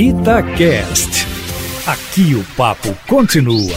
Itacast. Aqui o papo continua.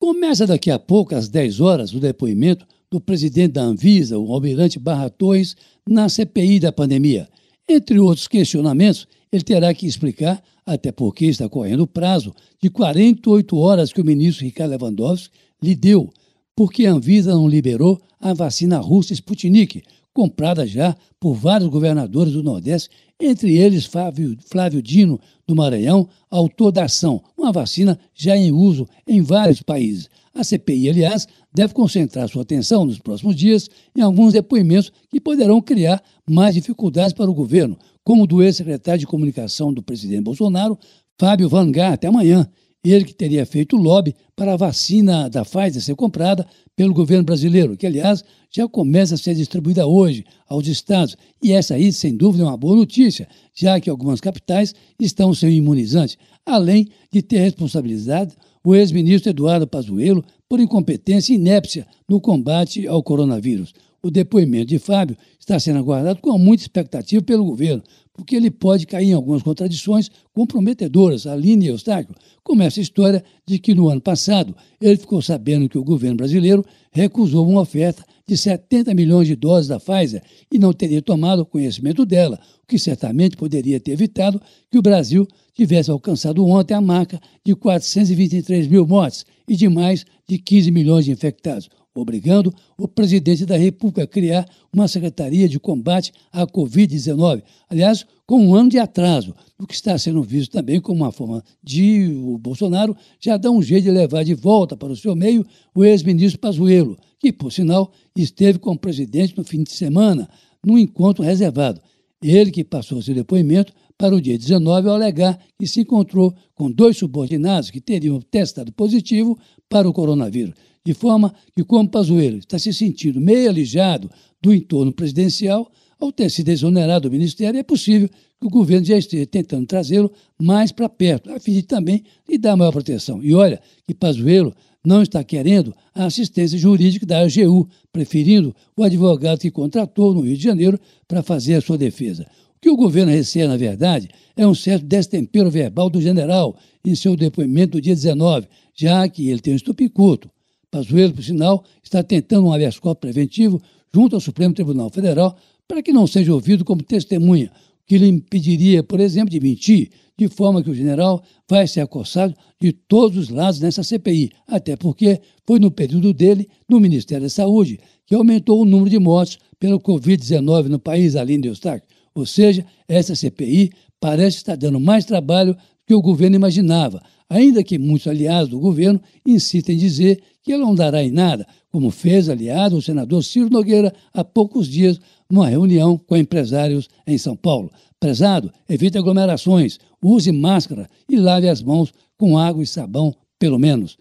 Começa daqui a pouco, às 10 horas, o depoimento do presidente da Anvisa, o Almirante Barra Torres, na CPI da pandemia. Entre outros questionamentos, ele terá que explicar, até porque está correndo o prazo de 48 horas que o ministro Ricardo Lewandowski lhe deu, porque a Anvisa não liberou a vacina russa Sputnik, comprada já por vários governadores do Nordeste, entre eles Flávio, Flávio Dino, do Maranhão, autor da ação, uma vacina já em uso em vários países. A CPI, aliás, deve concentrar sua atenção nos próximos dias em alguns depoimentos que poderão criar mais dificuldades para o governo, como o do ex-secretário de comunicação do presidente Bolsonaro, Fábio Van Gaal, até amanhã, ele que teria feito lobby para a vacina da Pfizer ser comprada pelo governo brasileiro, que, aliás, já começa a ser distribuída hoje aos estados. E essa aí, sem dúvida, é uma boa notícia, já que algumas capitais estão sem imunizantes, além de ter responsabilizado o ex-ministro Eduardo Pazuello por incompetência e inépcia no combate ao coronavírus. O depoimento de Fábio está sendo aguardado com muita expectativa pelo governo, porque ele pode cair em algumas contradições comprometedoras, Aline e Eustáquio, como essa história de que no ano passado ele ficou sabendo que o governo brasileiro recusou uma oferta de 70 milhões de doses da Pfizer e não teria tomado conhecimento dela, o que certamente poderia ter evitado que o Brasil tivesse alcançado ontem a marca de 423 mil mortes e de mais de 15 milhões de infectados obrigando o presidente da República a criar uma Secretaria de Combate à Covid-19. Aliás, com um ano de atraso, o que está sendo visto também como uma forma de o Bolsonaro já dar um jeito de levar de volta para o seu meio o ex-ministro Pazuello, que, por sinal, esteve com o presidente no fim de semana, num encontro reservado. Ele que passou seu depoimento para o dia 19 ao alegar que se encontrou com dois subordinados que teriam testado positivo para o coronavírus de forma que, como Pazuello está se sentindo meio alijado do entorno presidencial, ao ter sido exonerado do ministério, é possível que o governo já esteja tentando trazê-lo mais para perto, a fim de também lhe dar maior proteção. E olha que Pazuello não está querendo a assistência jurídica da AGU, preferindo o advogado que contratou no Rio de Janeiro para fazer a sua defesa. O que o governo receia, na verdade, é um certo destempero verbal do general em seu depoimento do dia 19, já que ele tem um estupicuto. Pazuello, por sinal, está tentando um habeas corpus preventivo junto ao Supremo Tribunal Federal para que não seja ouvido como testemunha, o que lhe impediria, por exemplo, de mentir, de forma que o general vai ser acossado de todos os lados nessa CPI, até porque foi no período dele, no Ministério da Saúde, que aumentou o número de mortes pelo Covid-19 no país, além de Eustáquio. Ou seja, essa CPI parece estar dando mais trabalho do que o governo imaginava, ainda que muitos aliados do governo insistem em dizer que ela não dará em nada, como fez, aliado, o senador Ciro Nogueira há poucos dias numa reunião com empresários em São Paulo. Prezado, evite aglomerações, use máscara e lave as mãos com água e sabão, pelo menos.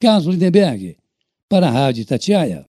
Carlos Lindenberg, para a Rádio Tatiaia.